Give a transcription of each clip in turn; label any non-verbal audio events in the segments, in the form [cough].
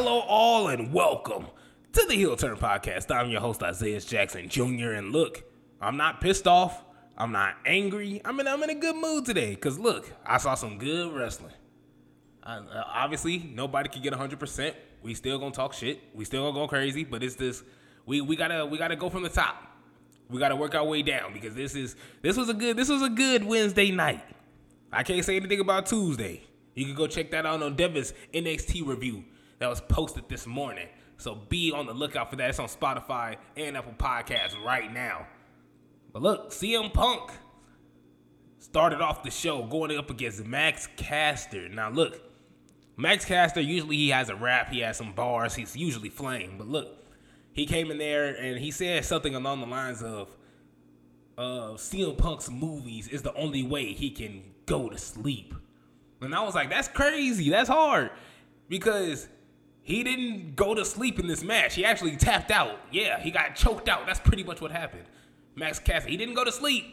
Hello, all, and welcome to the Heel Turn Podcast. I'm your host, Isaiah Jackson Jr. And look, I'm not pissed off. I'm not angry. I'm in, I'm in a good mood today. Because look, I saw some good wrestling. Uh, obviously, nobody can get 100%. We still gonna talk shit. We still gonna go crazy. But it's this, we, we gotta we gotta go from the top. We gotta work our way down because this is this was a good this was a good Wednesday night. I can't say anything about Tuesday. You can go check that out on Devin's NXT review that was posted this morning. So be on the lookout for that. It's on Spotify and Apple Podcasts right now. But look, CM Punk started off the show going up against Max Caster. Now look, Max Caster usually he has a rap, he has some bars, he's usually flame. But look, he came in there and he said something along the lines of uh, CM Punk's movies is the only way he can go to sleep. And I was like, that's crazy. That's hard. Because he didn't go to sleep in this match. He actually tapped out. Yeah, he got choked out. That's pretty much what happened. Max Caster, he didn't go to sleep,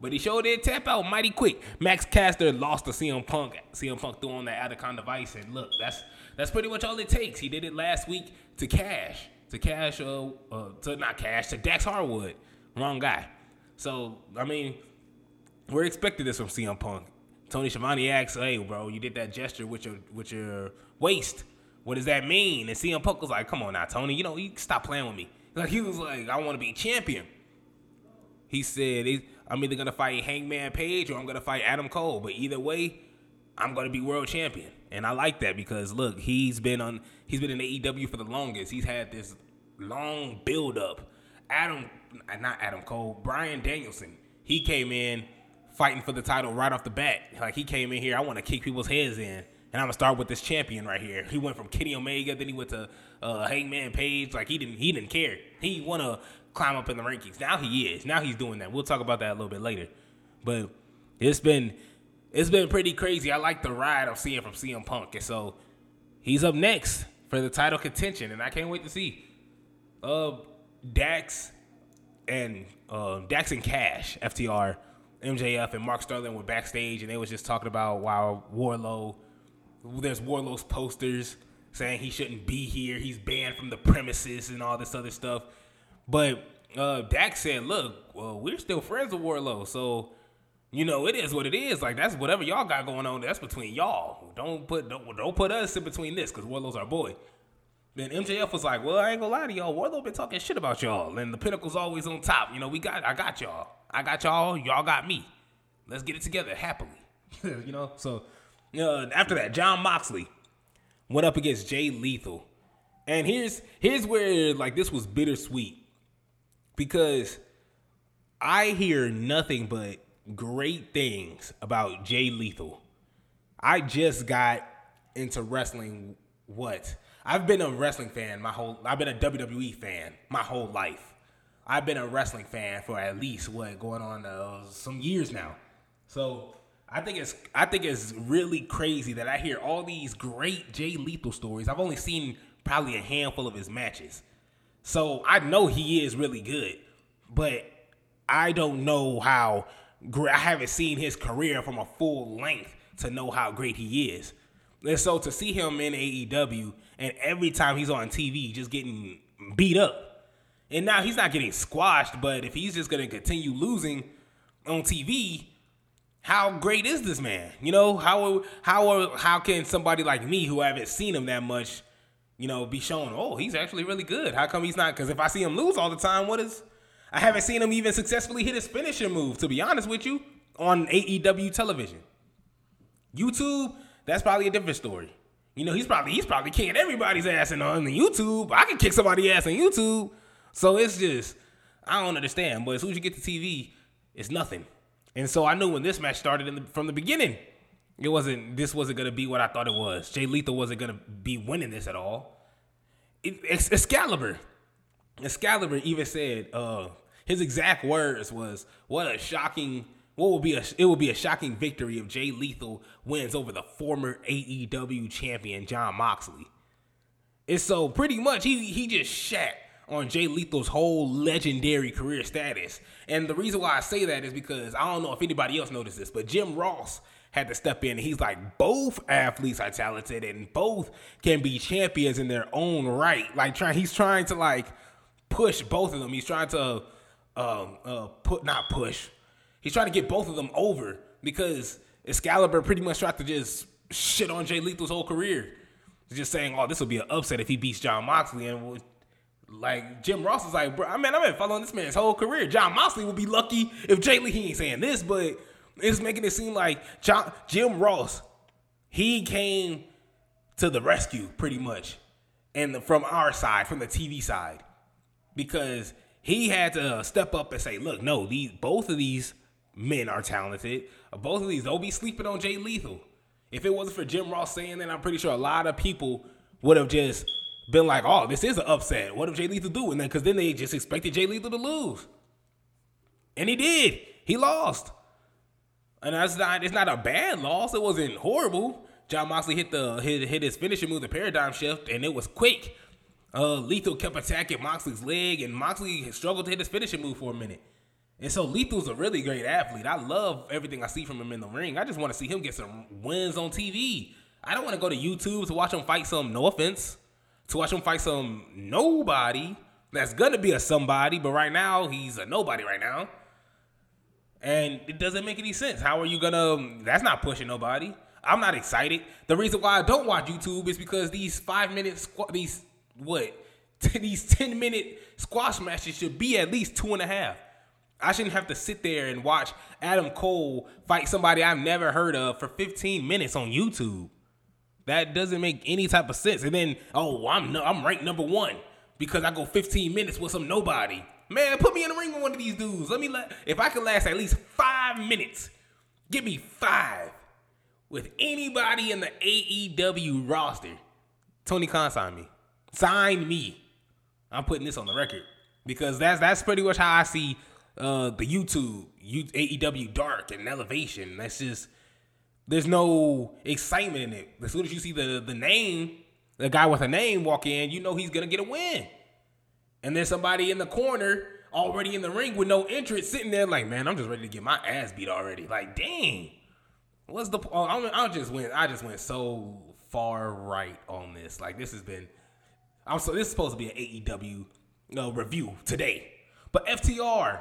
but he sure did tap out mighty quick. Max Caster lost to CM Punk. CM Punk threw on that Anaconda Vice, and look, that's that's pretty much all it takes. He did it last week to Cash, to Cash, uh, uh to not Cash, to Dax Harwood. Wrong guy. So I mean, we're expecting this from CM Punk. Tony Schiavone asks, "Hey, bro, you did that gesture with your with your waist. What does that mean?" And CM Punk was like, "Come on now, Tony. You know, you stop playing with me." [laughs] Like he was like, "I want to be champion." He said, "I'm either gonna fight Hangman Page or I'm gonna fight Adam Cole. But either way, I'm gonna be world champion." And I like that because look, he's been on he's been in AEW for the longest. He's had this long build up. Adam, uh, not Adam Cole, Bryan Danielson. He came in fighting for the title right off the bat. Like he came in here, I want to kick people's heads in, and I'm gonna start with this champion right here. He went from Kenny Omega, then he went to uh, Hangman Page. Like he didn't he didn't care. He want to climb up in the rankings. Now he is. Now he's doing that. We'll talk about that a little bit later. But it's been it's been pretty crazy. I like the ride I'm seeing from CM Punk, and so he's up next for the title contention, and I can't wait to see. Uh, Dax and uh, Dax and Cash, FTR, MJF and Mark Sterling were backstage, and they was just talking about wow Wardlow. There's Wardlow's posters saying he shouldn't be here. He's banned from the premises and all this other stuff. But uh, Dax said, "Look, well, we're still friends with Wardlow, so." You know, it is what it is. Like that's whatever y'all got going on. That's between y'all. Don't put don't, don't put us in between this because Wardlow's our boy. Then MJF was like, "Well, I ain't gonna lie to y'all. Wardlow been talking shit about y'all, and the Pinnacle's always on top. You know, we got, I got y'all. I got y'all. Y'all got me. Let's get it together happily. [laughs] you know. So, uh, after that, Jon Moxley went up against Jay Lethal, and here's here's where like this was bittersweet because I hear nothing but great things about Jay Lethal. I just got into wrestling. What? I've been a wrestling fan my whole. I've been a WWE fan my whole life. I've been a wrestling fan for at least what going on uh, some years now. So I think it's I think it's really crazy that I hear all these great Jay Lethal stories. I've only seen probably a handful of his matches, so I know he is really good, but I don't know how. I haven't seen his career from a full length to know how great he is. And so to see him in AEW and every time he's on TV just getting beat up. And now he's not getting squashed, but if he's just gonna continue losing on TV, how great is this man? You know, how how how can somebody like me who haven't seen him that much, you know, be shown, oh, he's actually really good. How come he's not? Because if I see him lose all the time, what is? I haven't seen him even successfully hit his finishing move. To be honest with you, on AEW television, YouTube, that's probably a different story. You know, he's probably he's probably kicking everybody's ass in on the YouTube. I can kick somebody's ass on YouTube. So it's just I don't understand. But as soon as you get to TV, it's nothing. And so I knew when this match started the, from the beginning, it wasn't. This wasn't gonna be what I thought it was. Jay Lethal wasn't gonna be winning this at all. It, Excalibur, Excalibur even said uh, his exact words was, "What a shocking." What will be a it will be a shocking victory if Jay Lethal wins over the former AEW champion Jon Moxley. And so pretty much he he just shat on Jay Lethal's whole legendary career status. And the reason why I say that is because I don't know if anybody else noticed this, but Jim Ross had to step in. He's like, both athletes are talented and both can be champions in their own right. Like trying, he's trying to like push both of them. He's trying to um, uh, put not push. He's trying to get both of them over because Excalibur pretty much tried to just shit on Jay Lethal's whole career. Just saying, "Oh, this will be an upset if he beats Jon Moxley," and like Jim Ross is like, "Bro, I mean, I've been following this man's whole career. Jon Moxley will be lucky if Jay Lee he ain't saying this, but it's making it seem like John, Jim Ross he came to the rescue pretty much, and from our side, from the TV side, because he had to step up and say, "Look, no, these both of these." men are talented. Both of these, don't be sleeping on Jay Lethal. If it wasn't for Jim Ross saying that, I'm pretty sure a lot of people would have just been like, "Oh, this is an upset. What if Jay Lethal do?" And then because then they just expected Jay Lethal to lose, and he did. He lost, and that's not. It's not a bad loss. It wasn't horrible. Jon Moxley hit the hit, hit his finishing move, the paradigm shift, and it was quick. Uh, Lethal kept attacking Moxley's leg, and Moxley struggled to hit his finishing move for a minute. And so Lethal's a really great athlete. I love everything I see from him in the ring. I just want to see him get some wins on TV. I don't want to go to YouTube to watch him fight some, no offense, to watch him fight some nobody that's gonna be a somebody, but right now he's a nobody right now. And it doesn't make any sense. How are you gonna that's not pushing nobody. I'm not excited. The reason why I don't watch YouTube is because these five minutes these what [laughs] these 10 minute squash matches should be at least two and a half. I shouldn't have to sit there and watch Adam Cole fight somebody I've never heard of for 15 minutes on YouTube. That doesn't make any type of sense. And then, oh, I'm no, I'm ranked number one because I go 15 minutes with some nobody. Man, put me in the ring with one of these dudes. Let me let if I can last at least five minutes, give me five with anybody in the AEW roster. Tony Khan signed me. Sign me. I'm putting this on the record because that's that's pretty much how I see uh, the YouTube, AEW Dark and Elevation. That's just there's no excitement in it. As soon as you see the the name, the guy with a name walk in, you know he's gonna get a win. And there's somebody in the corner already in the ring with no entrance, sitting there like, man, I'm just ready to get my ass beat already. Like, dang, what's the? Oh, I, just went. I just went so far right on this. Like, this has been. I'm so this is supposed to be an AEW uh, review today, but FTR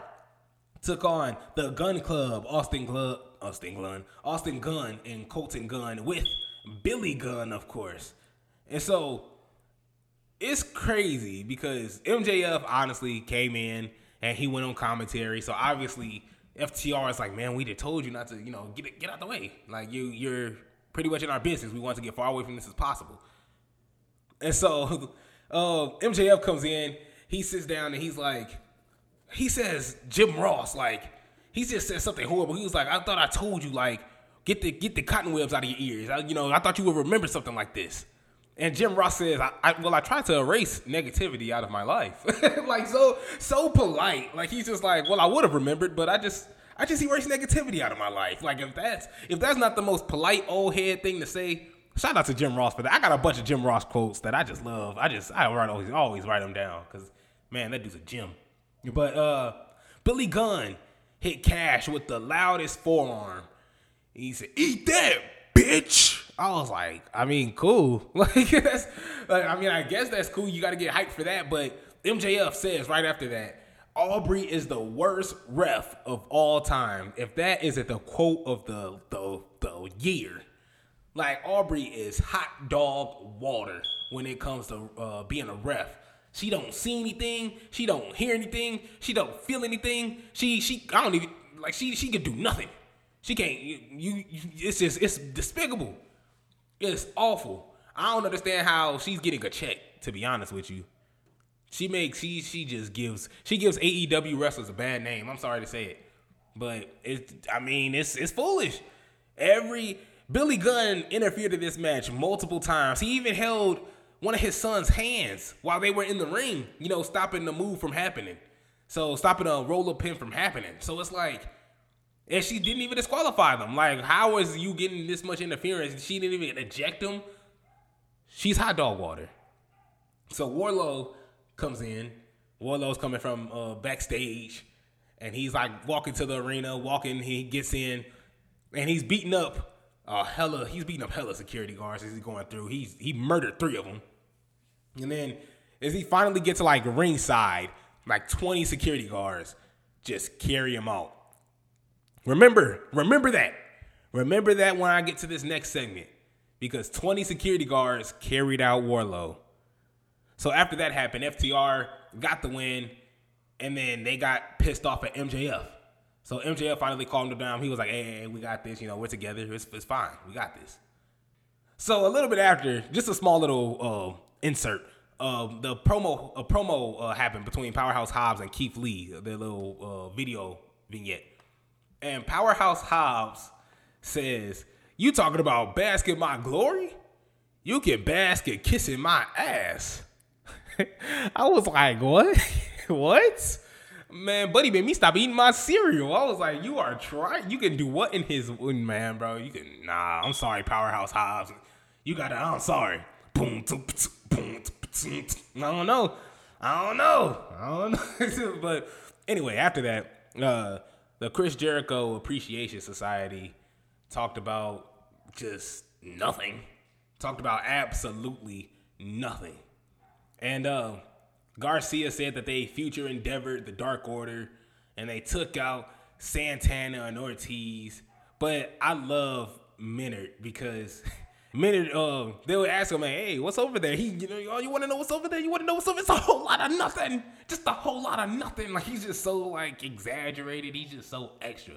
took on the Gunn Club, Austin Club, Austin Gunn, Austin Gunn, and Colten Gunn with Billy Gunn, of course. And so it's crazy because MJF honestly came in and he went on commentary. So obviously FTR is like, man, we just told you not to, you know, get get out the way. Like you, you're pretty much in our business. We want to get far away from this as possible. And so [laughs] uh, MJF comes in. He sits down and he's like, he says Jim Ross, like he just said something horrible. He was like, I thought I told you, like, get the get the cotton webs out of your ears. I, you know, I thought you would remember something like this. And Jim Ross says, I, I well, I tried to erase negativity out of my life. [laughs] like so so polite. Like he's just like, well, I would have remembered, but I just I just erased negativity out of my life. Like if that's if that's not the most polite old head thing to say, shout out to Jim Ross for that. I got a bunch of Jim Ross quotes that I just love. I just I write always always write them down because man, that dude's a gem. But uh, Billy Gunn hit Cash with the loudest forearm. He said, "Eat that, bitch." I was like, I mean, cool. [laughs] Like that's, like, I mean, I guess that's cool. You got to get hyped for that. But MJF says right after that, Aubrey is the worst ref of all time. If that isn't the quote of the the the year, like Aubrey is hot dog water when it comes to uh, being a ref. She don't see anything. She don't hear anything. She don't feel anything. She she I don't even like she she can do nothing. She can't. You, you it's just it's despicable. It's awful. I don't understand how she's getting a check. To be honest with you, She makes she she just gives she gives AEW wrestlers a bad name. I'm sorry to say it, but it I mean it's it's foolish. Every Billy Gunn interfered in this match multiple times. He even held one of his son's hands while they were in the ring, you know, stopping the move from happening. So stopping a roll up pin from happening. So it's like, and she didn't even disqualify them. Like, how is you getting this much interference? She didn't even eject them. She's hot dog water. So Wardlow comes in. Wardlow's coming from uh, backstage, and he's like walking to the arena, walking. He gets in, and he's beating up uh, hella. He's beating up hella security guards as he's going through. He's he murdered three of them, and then as he finally gets to like ringside, like twenty security guards just carry him out. Remember, remember that. Remember that when I get to this next segment, because twenty security guards carried out Wardlow. So after that happened, FTR got the win, and then they got pissed off at MJF. So MJF finally calmed him down. He was like, hey, hey, we got this. You know, we're together. It's, it's fine. We got this. So a little bit after, just a small little uh, insert. Uh, the promo a promo uh, happened between Powerhouse Hobbs and Keith Lee, their little uh, video vignette. And Powerhouse Hobbs says, "You talking about basket my glory? You can basket kissing my ass." [laughs] I was like, "What? [laughs] what?" Man, buddy made me stop eating my cereal. I was like, you are trying. You can do what in his man, bro? You can nah. I'm sorry, Powerhouse Hobbs. You got to. I'm sorry. Boom. [laughs] I don't know. I don't know. I don't know. [laughs] but anyway, after that, uh, the Chris Jericho Appreciation Society talked about just nothing. Talked about absolutely nothing. And uh Garcia said that they future endeavored the Dark Order and they took out Santana and Ortiz. But I love Menard because [laughs] Menard, uh, they would ask him, like, hey, what's over there? He, you know, oh, you want to know what's over there? You want to know what's over there? It's a whole lot of nothing. Just a whole lot of nothing. Like, he's just so, like, exaggerated. He's just so extra.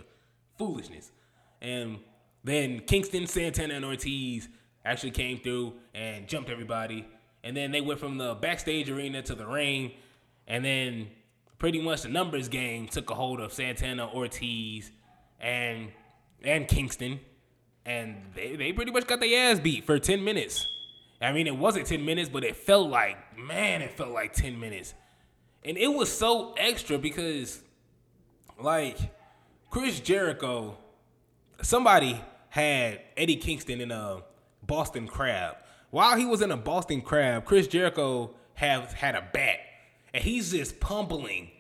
Foolishness. And then Kingston, Santana, and Ortiz actually came through and jumped everybody and then they went from the backstage arena to the ring, and then pretty much the numbers game took a hold of Santana, Ortiz, and and Kingston, and they, they pretty much got their ass beat for 10 minutes. I mean, it wasn't 10 minutes, but it felt like, man, it felt like 10 minutes. And it was so extra because, like, Chris Jericho, somebody had Eddie Kingston in a Boston Crab while he was in a Boston Crab, Chris Jericho have had a bat, and he's just pummeling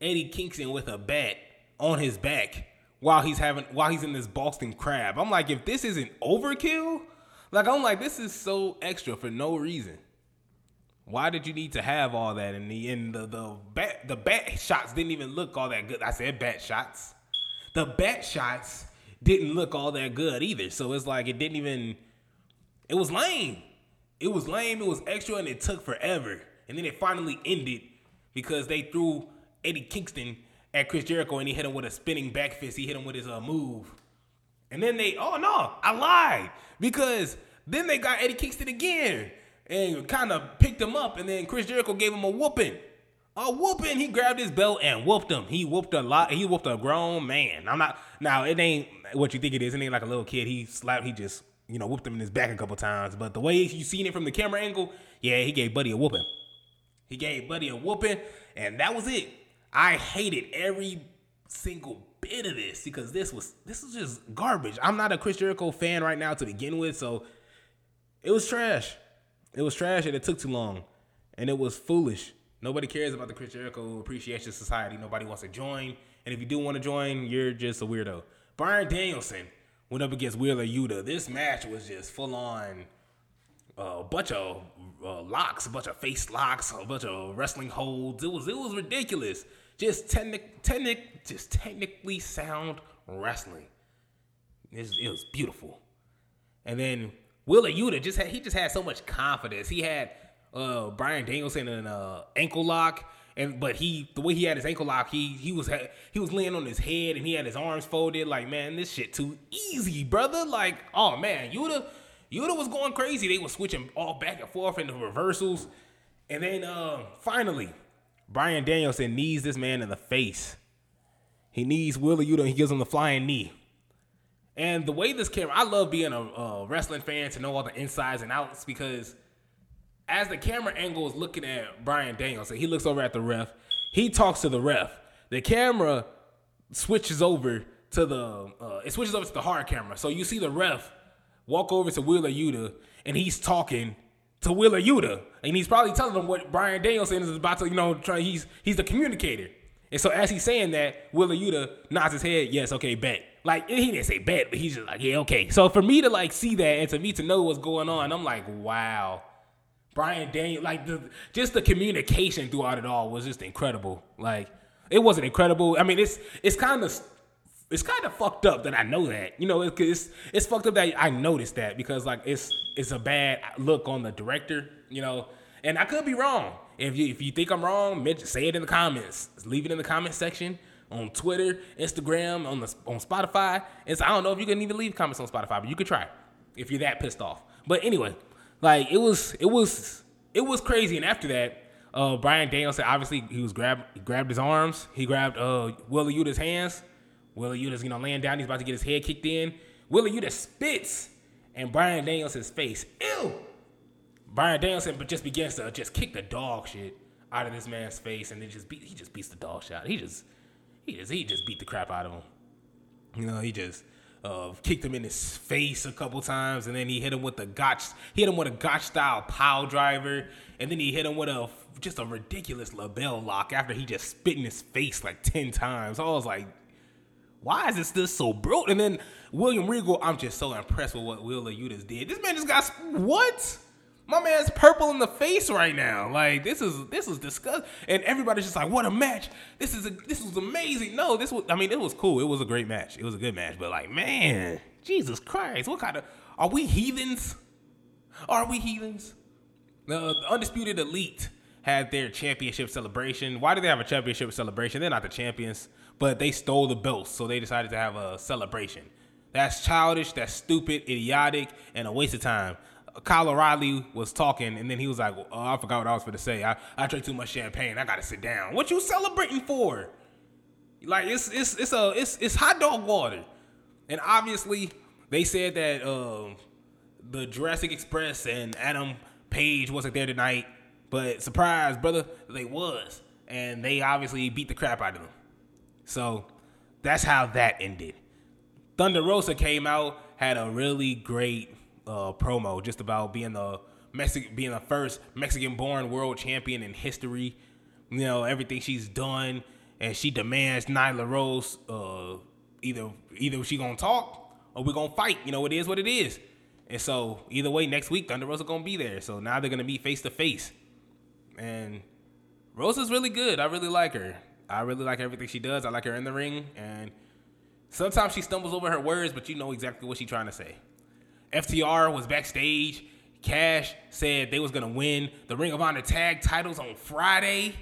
Eddie Kingston with a bat on his back while he's having while he's in this Boston Crab. I'm like, if this isn't overkill, like I'm like, this is so extra for no reason. Why did you need to have all that? in the end? the the bat the bat shots didn't even look all that good. I said bat shots. The bat shots didn't look all that good either. So it's like it didn't even. It was lame it was lame, it was extra, and it took forever. And then it finally ended because they threw Eddie Kingston at Chris Jericho and he hit him with a spinning back fist. He hit him with his uh, move. And then they, oh no, I lied. Because then they got Eddie Kingston again and kind of picked him up. And then Chris Jericho gave him a whooping. A whooping. He grabbed his belt and whooped him. He whooped a lot. He whooped a grown man. I'm not, now it ain't what you think it is. It ain't like a little kid. He slapped, he just you know, whooped him in his back a couple times. But the way you seen it from the camera angle, yeah, he gave Buddy a whooping. He gave Buddy a whooping, and that was it. I hated every single bit of this because this was this was just garbage. I'm not a Chris Jericho fan right now to begin with, so it was trash. It was trash and it took too long. And it was foolish. Nobody cares about the Chris Jericho Appreciation Society. Nobody wants to join. And if you do want to join, you're just a weirdo. Bryan Danielson went up against Wheeler Yuta. This match was just full on uh, a bunch of uh, locks, a bunch of face locks, a bunch of wrestling holds. It was it was ridiculous. Just technic, technic, just technically sound wrestling. It was, it was beautiful. And then Wheeler Yuta just had he just had so much confidence. He had uh, Bryan Danielson in an uh, ankle lock. And but he the way he had his ankle lock, he he was he was laying on his head and he had his arms folded. Like man, this shit too easy, brother. Like oh man, Yuta Yuta was going crazy. They were switching all back and forth in the reversals, and then uh, finally Bryan Danielson knees this man in the face. He knees Wheeler Yuta and he gives him the flying knee. And the way this camera, I love being a, a wrestling fan to know all the insides and outs because as the camera angle is looking at Bryan Danielson, he looks over at the ref. He talks to the ref. The camera switches over to the uh, it switches over to the hard camera. So you see the ref walk over to Wheeler Yuta and he's talking to Wheeler Yuta, and he's probably telling him what Bryan Danielson is about to, you know, try. He's he's the communicator, and so as he's saying that, Wheeler Yuta nods his head, yes, okay, bet. Like he didn't say bet, but he's just like, yeah, okay. So for me to like see that and to me to know what's going on, I'm like, wow. Brian Daniel, like the just the communication throughout it all was just incredible. Like it wasn't incredible. I mean, it's it's kind of it's kind of fucked up that I know that. You know, it's, it's it's fucked up that I noticed that because like it's it's a bad look on the director. You know, and I could be wrong. If you if you think I'm wrong, say it in the comments. Leave it in the comment section on Twitter, Instagram, on the on Spotify. It's I don't know if you can even leave comments on Spotify, but you could try if you're that pissed off. But anyway, like it was it was it was crazy. And after that, uh, Bryan Danielson obviously he was he grabbed his arms, he grabbed uh Wheeler Yuta's hands Wheeler Yuta's, you know, laying down. He's about to get his head kicked in. Wheeler Yuta spits and Bryan Danielson's face. Ew! Bryan Danielson but just begins to just kick the dog shit out of this man's face and then just beat he just beats the dog shot. He just he just he just beat the crap out of him. You know, he just uh, kicked him in his face a couple times, and then he hit him with the gotch. He hit him with a gotch style pile driver, and then he hit him with a just a ridiculous LeBell lock after he just spit in his face like ten times. I was like, why is it still so brutal? And then William Regal, I'm just so impressed with what Wheeler Yutas did. This man just got what? My man's purple in the face right now. Like this is this is disgusting. And everybody's just like, what a match! This is a this was amazing. No, this was I mean it was cool. It was a great match. It was a good match. But like, man, Jesus Christ, what kind of are we heathens? Are we heathens? The, the undisputed elite had their championship celebration. Why do they have a championship celebration? They're not the champions but they stole the belts, so they decided to have a celebration. That's childish, that's stupid, idiotic, and a waste of time. Kyle O'Reilly was talking, and then he was like, oh, I forgot what I was going to say. I, I drank too much champagne. I got to sit down. What you celebrating for? Like, it's, it's, it's, a, it's, it's hot dog water. And obviously, they said that uh, the Jurassic Express and Adam Page wasn't there tonight. But surprise, brother, they was. And they obviously beat the crap out of them. So that's how that ended. Thunder Rosa came out, had a really great uh, promo just about being the Mexican, being the first Mexican-born world champion in history. You know everything she's done, and she demands Nyla Rose uh, either either she gonna talk or we gonna fight. You know it is what it is. And so either way, next week Thunder Rosa gonna be there. So now they're gonna be face to face, and Rosa's really good. I really like her. I really like everything she does. I like her in the ring, and sometimes she stumbles over her words, but you know exactly what she's trying to say. FTR was backstage. Cash said they was gonna win the Ring of Honor tag titles on Friday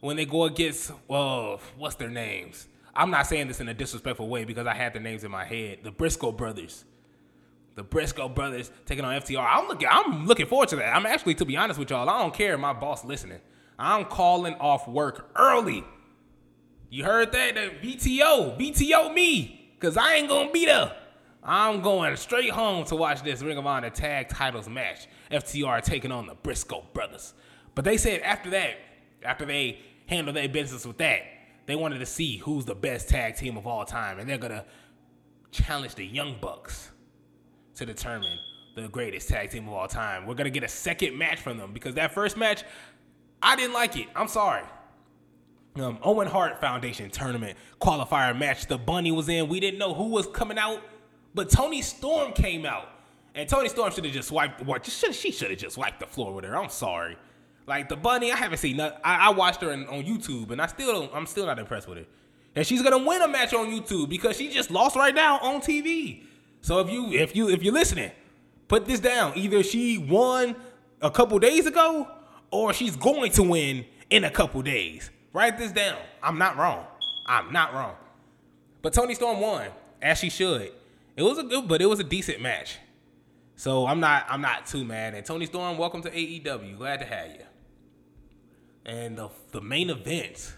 when they go against well, what's their names? I'm not saying this in a disrespectful way because I had the names in my head. The Briscoe brothers. The Briscoe brothers taking on FTR. I'm looking I'm looking forward to that. I'm actually to be honest with y'all, I don't care if my boss listening. I'm calling off work early you heard that? The BTO, BTO me, cause I ain't gonna be there. I'm going straight home to watch this Ring of Honor tag titles match. FTR taking on the Briscoe brothers. But they said after that, after they handled their business with that, they wanted to see who's the best tag team of all time, and they're gonna challenge the Young Bucks to determine the greatest tag team of all time. We're gonna get a second match from them because that first match, I didn't like it. I'm sorry um, Owen Hart Foundation tournament qualifier match. The bunny was in. We didn't know who was coming out, but Toni Storm came out, and Toni Storm should have just wiped. What? She should have just wiped the floor with her. I'm sorry. Like the bunny, I haven't seen. Nothing. I, I watched her in, on YouTube, and I still. I'm still not impressed with her. And she's gonna win a match on YouTube because she just lost right now on TV. So if you if you if you're listening, put this down. Either she won a couple days ago, or she's going to win in a couple days. Write this down. I'm not wrong. I'm not wrong. But Toni Storm won, as she should. It was a good, but it was a decent match. So I'm not I'm not too mad. And Toni Storm, welcome to AEW. Glad to have you. And the the main event,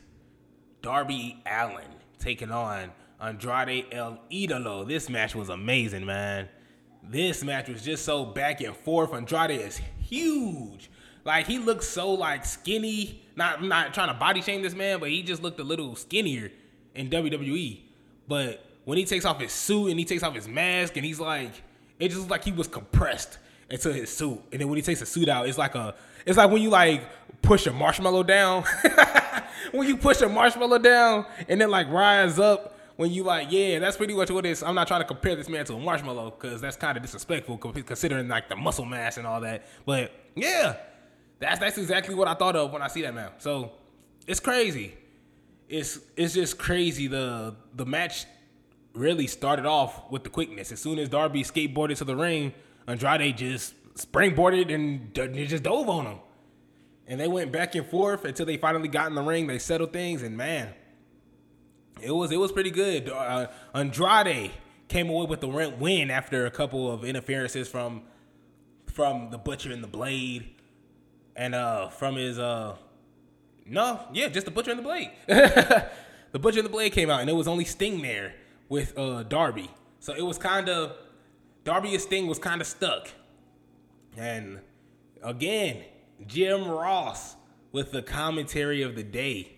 Darby Allin taking on Andrade El Idolo. This match was amazing, man. This match was just so back and forth. Andrade is huge. Like he looks so like skinny. Not not trying to body shame this man, but he just looked a little skinnier in WWE. But when he takes off his suit and he takes off his mask and he's like, it just looks like he was compressed into his suit. And then when he takes the suit out, it's like a, it's like when you like push a marshmallow down. [laughs] when you push a marshmallow down and then like rise up. When you like, yeah, that's pretty much what it is. I'm not trying to compare this man to a marshmallow because that's kind of disrespectful considering like the muscle mass and all that. But yeah, that's that's exactly what I thought of when I see that man. So it's crazy. It's it's just crazy. The the match really started off with the quickness. As soon as Darby skateboarded to the ring, Andrade just springboarded and d- just dove on him. And they went back and forth until they finally got in the ring. They settled things, and man, it was it was pretty good. Uh, Andrade came away with the win after a couple of interferences from from the Butcher and the Blade and uh from his uh no, yeah, just the Butcher and the Blade. [laughs] the Butcher and the Blade came out, and it was only Sting there with uh Darby. So it was kind of Darby and Sting was kind of stuck. And again, Jim Ross with the commentary of the day.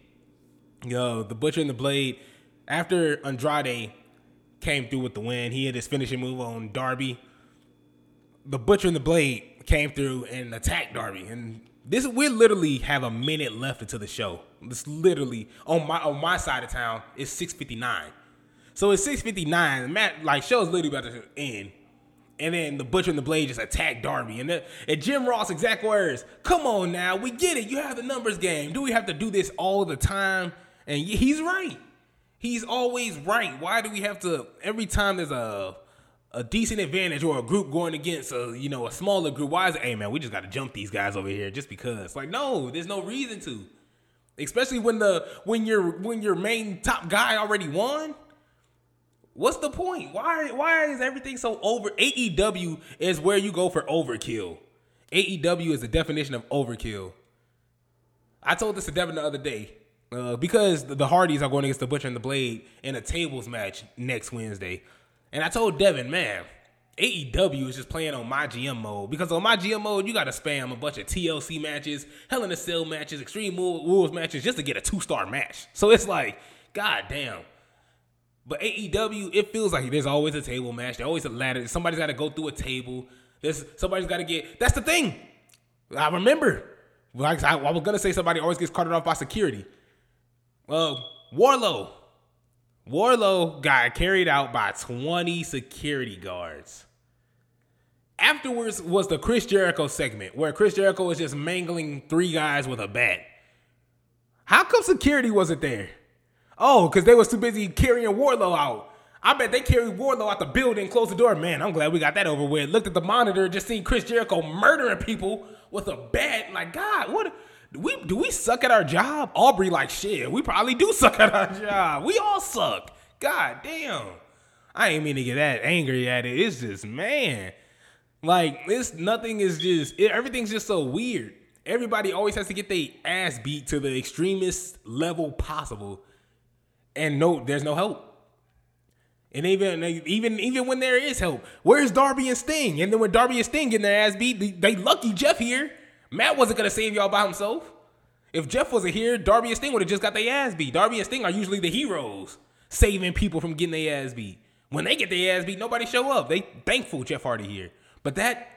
Yo, the Butcher and the Blade. After Andrade came through with the win, he had his finishing move on Darby. The Butcher and the Blade came through and attacked Darby, and this we literally have a minute left into the show. It's literally on my on my side of town It's 6:59. So it's 6:59. Matt match like show's literally about to end. And then the Butcher and the Blade just attack Darby. And, the, and Jim Ross exact words, come on now, we get it. You have the numbers game. Do we have to do this all the time? And he's right. He's always right. Why do we have to every time there's a a decent advantage or a group going against a you know a smaller group. Why is it, hey man, we just got to jump these guys over here just because? Like no, there's no reason to. Especially when the when your when your main top guy already won. What's the point? Why why is everything so over? AEW is where you go for overkill. AEW is the definition of overkill. I told this to Devin the other day. Uh, because the Hardys are going against the Butcher and the Blade in a tables match next Wednesday. And I told Devin, man, AEW is just playing on my GM mode because on my GM mode, you got to spam a bunch of TLC matches, Hell in a Cell matches, Extreme Rules matches just to get a two star match. So it's like, god damn. But AEW, it feels like there's always a table match. There's always a ladder. Somebody's got to go through a table. There's somebody's got to get. That's the thing. I remember. Like I, I was gonna say, somebody always gets carted off by security. Uh, Wardlow Wardlow got carried out by 20 security guards. Afterwards was the Chris Jericho segment where Chris Jericho was just mangling three guys with a bat. How come security wasn't there? Oh, because they was too busy carrying Wardlow out. I bet they carried Wardlow out the building, closed the door. Man, I'm glad we got that over with. Looked at the monitor, just seen Chris Jericho murdering people with a bat. Like, God, what? Do we do we suck at our job? Aubrey like shit. We probably do suck at our job. We all suck. God damn. I ain't mean to get that angry at it. It's just man, like it's nothing is just it, everything's just so weird. Everybody always has to get their ass beat to the extremist level possible, and no, there's no help. And even even even when there is help, where's Darby and Sting? And then when Darby and Sting getting their ass beat, they, they lucky Jeff here. Matt wasn't gonna save y'all by himself. If Jeff wasn't here, Darby and Sting would have just got their ass beat. Darby and Sting are usually the heroes, saving people from getting their ass beat. When they get their ass beat, nobody show up. They thankful Jeff Hardy here. But that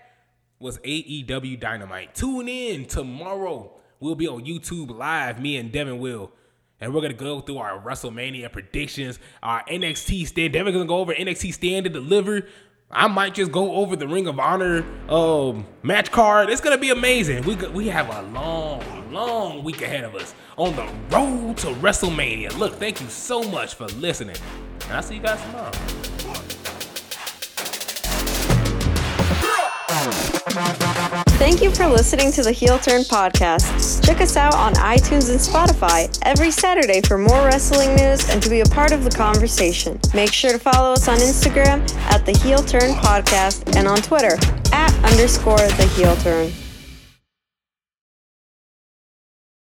was AEW Dynamite. Tune in tomorrow. We'll be on YouTube live, me and Devin will. And we're gonna go through our WrestleMania predictions, our NXT stand. Devin's gonna go over NXT stand and deliver. I might just go over the Ring of Honor um, match card. It's gonna be amazing. We we have a long, long week ahead of us on the road to WrestleMania. Look, thank you so much for listening. And I'll see you guys tomorrow. Thank you for listening to the Heel Turn podcast. Check us out on iTunes and Spotify every Saturday for more wrestling news and to be a part of the conversation. Make sure to follow us on Instagram at the Heel Turn podcast and on Twitter at underscore the Heel Turn.